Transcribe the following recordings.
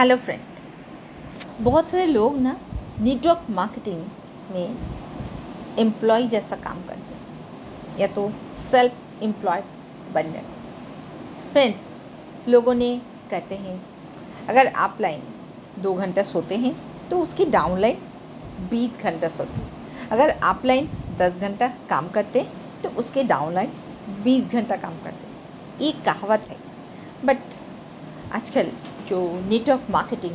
Hello friend बहुत सारे लोग ना नेटवर्क मार्केटिंग में एम्प्लॉय जैसा काम करते हैं, या तो सेल्फ एम्प्लॉयड बन जाते हैं। फ्रेंड्स लोगों ने कहते हैं, अगर आप लाइन दो घंटा सोते हैं तो उसकी डाउनलाइन बीस घंटा सोते हैं। अगर आप लाइन दस घंटा काम करते हैं तो उसके डाउनलाइन बीस घंटा काम करते हैं। एक कहावत है। बट आजकल जो नेटवर्क मार्केटिंग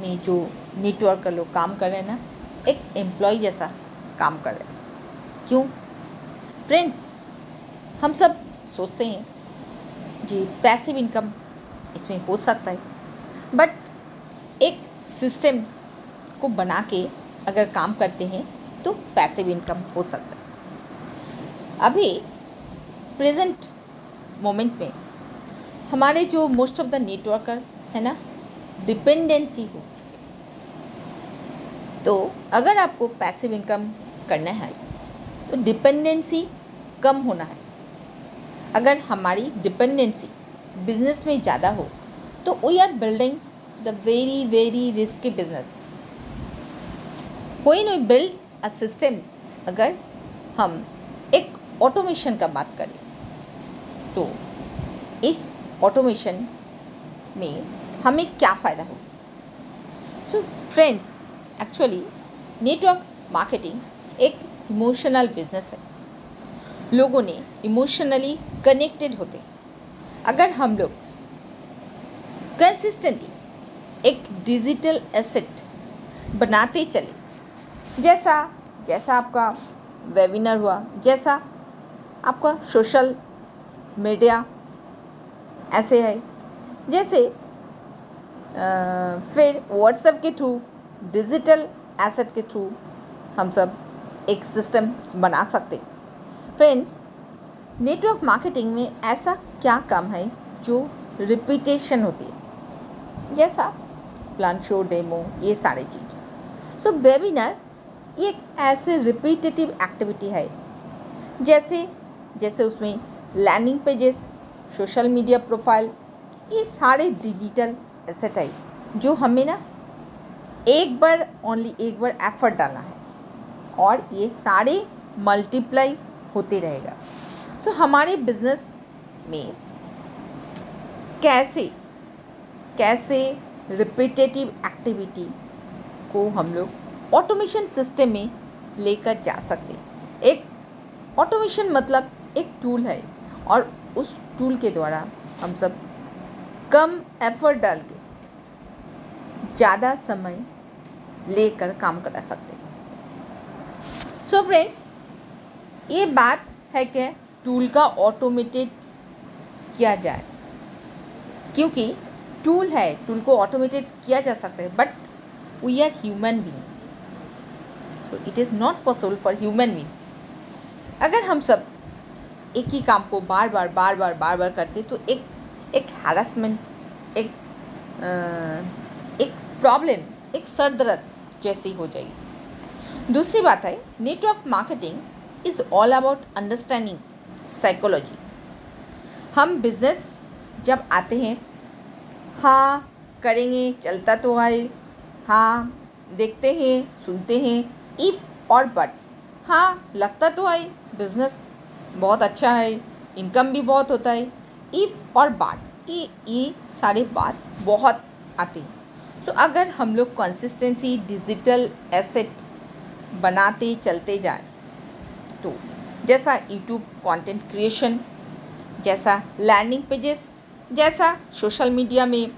में जो नेटवर्क का लोग काम कर रहे हैं ना, एक एम्प्लॉय जैसा काम कर रहे हैं। क्यों? फ्रेंड्स हम सब सोचते हैं जी पैसिव इनकम इसमें हो सकता है। बट एक सिस्टम को बना के अगर काम करते हैं तो पैसिव इनकम हो सकता है। अभी प्रेजेंट मोमेंट में हमारे जो मोस्ट ऑफ़ द नेटवर्कर है ना? डिपेंडेंसी हो तो अगर आपको पैसिव इनकम करना है तो डिपेंडेंसी कम होना है। अगर हमारी डिपेंडेंसी बिज़नेस में ज़्यादा हो तो we are building the very very risky business कोई नो बिल्ड अ सिस्टम अगर हम एक ऑटोमेशन का बात करें तो इस ऑटोमेशन में हमें क्या फ़ायदा हो? So friends actually network marketing एक इमोशनल बिज़नेस है। लोगों ने इमोशनली कनेक्टेड होते अगर हम लोग कंसिस्टेंटली एक डिजिटल एसेट बनाते चले, जैसा जैसा आपका वेबिनार हुआ, जैसा आपका सोशल मीडिया ऐसे है, जैसे फिर व्हाट्सएप के थ्रू डिजिटल एसेट के थ्रू हम सब एक सिस्टम बना सकते फ्रेंड्स नेटवर्क मार्केटिंग में ऐसा क्या काम है जो रिपीटेशन होती है? जैसा प्लान शो डेमो ये सारे चीज़। सो वेबिनार ये एक ऐसे रिपीटेटिव एक्टिविटी है। जैसे जैसे उसमें landing pages social media profile ये सारे डिजिटल एसेट है जो हमें ना एक बार ओनली एक बार एफर्ट डालना है और ये सारे मल्टीप्लाई होते रहेगा। सो so, हमारे बिज़नेस में कैसे कैसे रिपीटेटिव एक्टिविटी को हम लोग ऑटोमेशन सिस्टम में लेकर जा सकते एक ऑटोमेशन मतलब एक टूल है और उस टूल के द्वारा हम सब कम एफर्ट डाल के ज़्यादा समय लेकर काम करा सकते हैं। सो फ्रेंड्स ये बात है कि टूल का ऑटोमेटेड किया जाए। क्योंकि टूल है टूल को ऑटोमेटेड किया जा सकता है but we are human being it is not possible for human being अगर हम सब एक ही काम को बार बार बार बार बार बार करते तो एक एक हैरसमेंट एक आ, एक प्रॉब्लम एक सर दर्द जैसी हो जाएगी। दूसरी बात है network marketing is all about understanding psychology हम बिज़नेस जब आते हैं हाँ करेंगे चलता तो है हाँ देखते हैं सुनते हैं इफ़ और बट हाँ लगता तो है बिज़नेस बहुत अच्छा है इनकम भी बहुत होता है। इफ़ और बाट ये ये सारे बात बहुत आते हैं। तो अगर हम लोग कंसिस्टेंसी डिजिटल एसेट बनाते, चलते जाए तो जैसा यूट्यूब कंटेंट क्रिएशन जैसा लैंडिंग पेजेस जैसा सोशल मीडिया में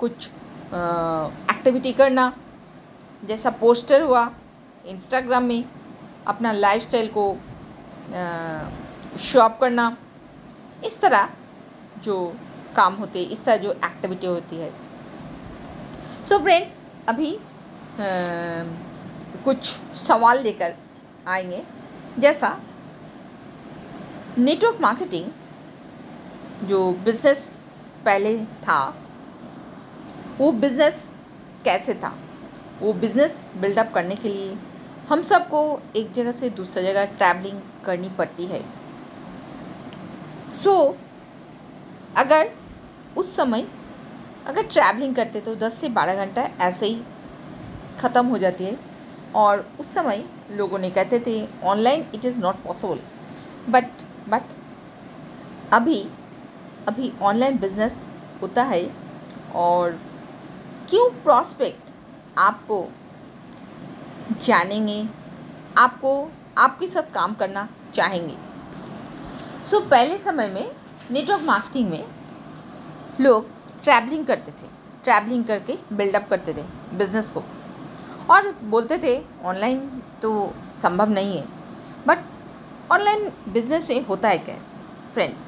कुछ एक्टिविटी करना, जैसा पोस्टर हुआ इंस्टाग्राम में, अपना लाइफस्टाइल को शॉप करना, इस तरह जो काम होते हैं इस तरह जो एक्टिविटी होती है। सो so फ्रेंड्स अभी आ, कुछ सवाल लेकर आएँगे। जैसा नेटवर्क मार्केटिंग जो बिज़नेस पहले था वो बिज़नेस कैसे था? वो बिज़नेस बिल्डअप करने के लिए हम सबको एक जगह से दूसरी जगह ट्रैवलिंग करनी पड़ती है। सो so, अगर उस समय अगर ट्रैवलिंग करते तो दस से बारह घंटा ऐसे ही ख़त्म हो जाती है। और उस समय लोगों ने कहते थे online it is not possible but but अभी अभी ऑनलाइन बिज़नेस होता है और क्यों प्रॉस्पेक्ट आपको जानेंगे आपको आपके साथ काम करना चाहेंगे? सो so, पहले समय में नेटवर्क मार्केटिंग में लोग ट्रैवलिंग करते थे ट्रैवलिंग करके बिल्डअप करते थे बिज़नेस को। और बोलते थे ऑनलाइन तो संभव नहीं है बट ऑनलाइन बिज़नेस में होता है क्या फ्रेंड्स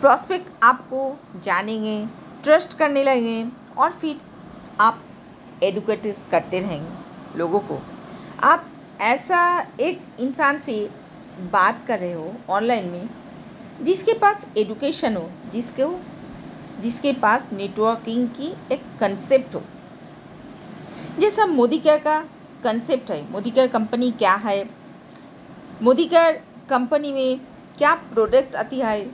प्रॉस्पेक्ट आपको जानेंगे ट्रस्ट करने लगेंगे, और फिर आप एडुकेट करते रहेंगे लोगों को। आप ऐसा एक इंसान से बात कर रहे हो ऑनलाइन में जिसके पास एडुकेशन हो, जिसके हो, जिसके पास नेटवर्किंग की एक कंसेप्ट हो। जैसा मोदी केयर का कंसेप्ट है, मोदी केयर कंपनी क्या है? मोदी केयर कंपनी में क्या प्रोडक्ट आती है?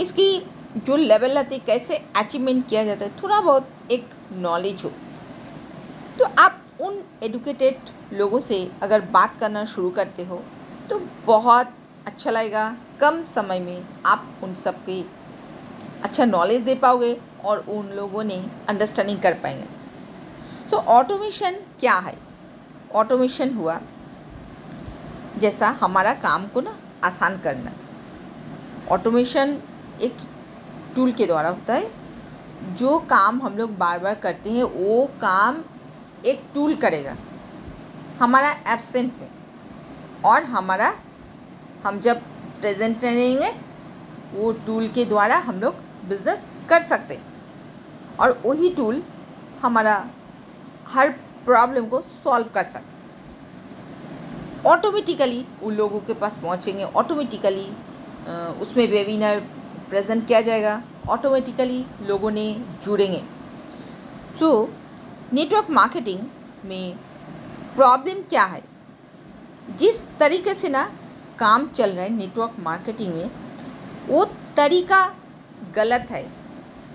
इसकी जो लेवल आती है, कैसे अचीवमेंट किया जाता है, थोड़ा बहुत एक नॉलेज हो। तो आप उन एडुकेटेड लोगों से अगर बात करना शुरू करते हो तो बहुत अच्छा लगेगा। कम समय में आप उन सब के अच्छा नॉलेज दे पाओगे और उन लोगों ने अंडरस्टैंडिंग कर पाएँगे। सो so, ऑटोमेशन क्या है? ऑटोमेशन हुआ जैसा हमारा काम को ना आसान करना। ऑटोमेशन एक टूल के द्वारा होता है। जो काम हम लोग बार बार करते हैं वो काम एक टूल करेगा। हमारा एबसेंट में और हमारा हम जब प्रेजेंट रहेंगे वो टूल के द्वारा हम लोग बिज़नेस कर सकते और वही टूल हमारा हर प्रॉब्लम को सॉल्व कर सकते ऑटोमेटिकली उन लोगों के पास पहुँचेंगे। ऑटोमेटिकली उसमें वेबिनार प्रेजेंट किया जाएगा। ऑटोमेटिकली लोगों ने जुड़ेंगे। सो नेटवर्क मार्केटिंग में प्रॉब्लम क्या है? जिस तरीके से ना काम चल रहा है नेटवर्क मार्केटिंग में वो तरीका गलत है।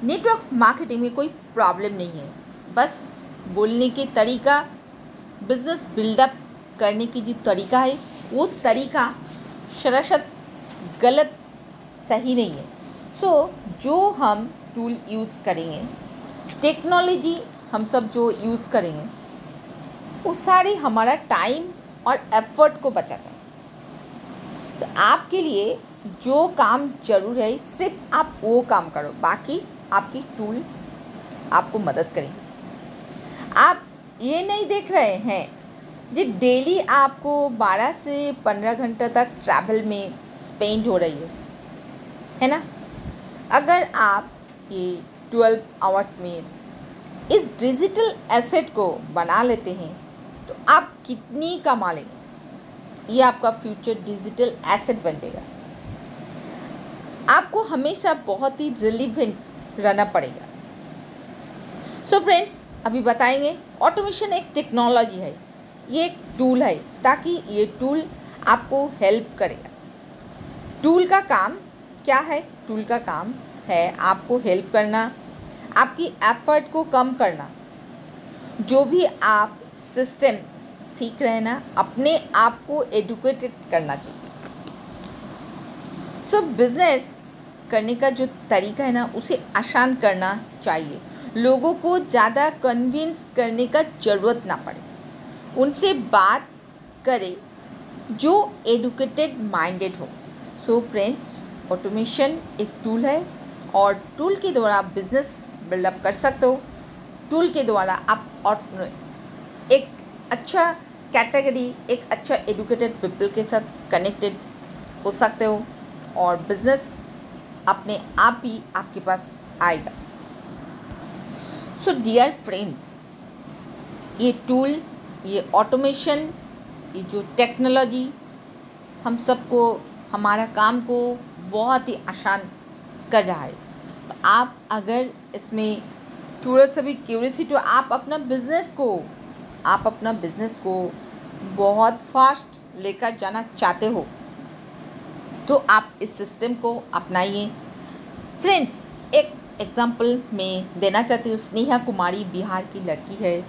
नेटवर्क मार्केटिंग में कोई प्रॉब्लम नहीं है। बस बोलने के तरीका बिज़नेस बिल्डअप करने की जो तरीका है वो तरीका सरासत गलत सही नहीं है। सो so, जो हम टूल यूज़ करेंगे टेक्नोलॉजी हम सब जो यूज़ करेंगे वो सारी हमारा टाइम और एफर्ट को बचाता है। तो आपके लिए जो काम ज़रूर है, सिर्फ़ आप वो काम करो। बाकी आपकी टूल आपको मदद करेंगे। आप ये नहीं देख रहे हैं जी डेली आपको 12 से 15 घंटा तक ट्रैवल में स्पेंड हो रही है। है ना? अगर आप ये 12 आवर्स में इस डिजिटल एसेट को बना लेते हैं तो आप कितनी कमा लेंगे? ये आपका फ्यूचर डिजिटल एसेट बन जाएगा आपको हमेशा बहुत ही रिलीवेंट रहना पड़ेगा। सो so फ्रेंड्स अभी बताएँगे ऑटोमेशन एक टेक्नोलॉजी है। ये एक टूल है, ताकि ये टूल आपको हेल्प करेगा। टूल का काम क्या है? टूल का काम है आपको हेल्प करना, आपकी एफर्ट को कम करना। जो भी आप सिस्टम सीख रहे हैं ना अपने आप को एडुकेटेड करना चाहिए। सो so, बिज़नेस करने का जो तरीका है ना उसे आसान करना चाहिए। लोगों को ज़्यादा कन्विंस करने का ज़रूरत ना पड़े। उनसे बात करें जो एडुकेटेड माइंडेड हो। सो फ्रेंड्स ऑटोमेशन एक टूल है और टूल के द्वारा बिज़नेस बिल्डअप कर सकते हो। टूल के द्वारा आप एक अच्छा कैटेगरी एक अच्छा एडुकेटेड पीपल के साथ कनेक्टेड हो सकते हो और बिज़नेस अपने आप ही आपके पास आएगा। सो डियर फ्रेंड्स ये टूल ये ऑटोमेशन ये जो टेक्नोलॉजी हम सबको, हमारा काम को बहुत ही आसान कर रहा है। तो आप अगर इसमें थोड़ा सा भी क्यूरियसिटी आप अपना बिज़नेस को आप अपना बिज़नेस को बहुत फास्ट लेकर जाना चाहते हो तो आप इस सिस्टम को अपनाइए। फ्रेंड्स एक एग्जांपल मैं देना चाहती हूँ। स्नेहा कुमारी बिहार की लड़की है।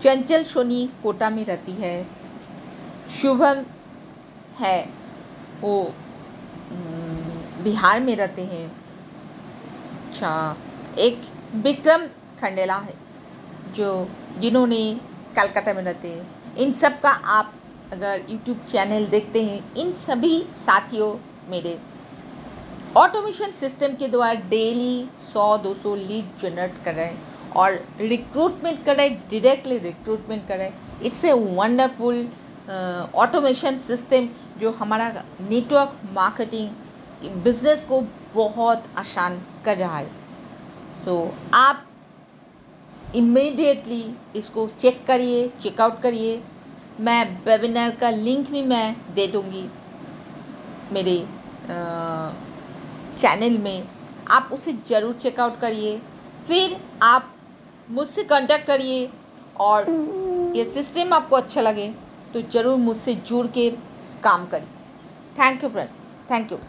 चंचल सोनी कोटा में रहती है। शुभम है, वो बिहार में रहते हैं। अच्छा एक विक्रम खंडेला है, जो जिन्होंने कलकत्ता में रहते हैं। इन सब का आप अगर यूट्यूब चैनल देखते हैं इन सभी साथियों मेरे ऑटोमेशन सिस्टम के द्वारा डेली 100-200 लीड जनरेट कर रहे हैं और रिक्रूटमेंट कर रहे हैं डायरेक्टली रिक्रूटमेंट कर रहे हैं। It's a wonderful automation system जो हमारा नेटवर्क मार्केटिंग बिज़नेस को बहुत आसान कर रहा है। तो so, आप इमीडिएटली इसको चेक करिए चेकआउट करिए। मैं वेबिनार का लिंक भी मैं दे दूँगी मेरे चैनल में। आप उसे ज़रूर चेकआउट करिए। फिर आप मुझसे कांटेक्ट करिए और ये सिस्टम आपको अच्छा लगे तो ज़रूर मुझसे जुड़ के काम करिए। Thank you friends thank you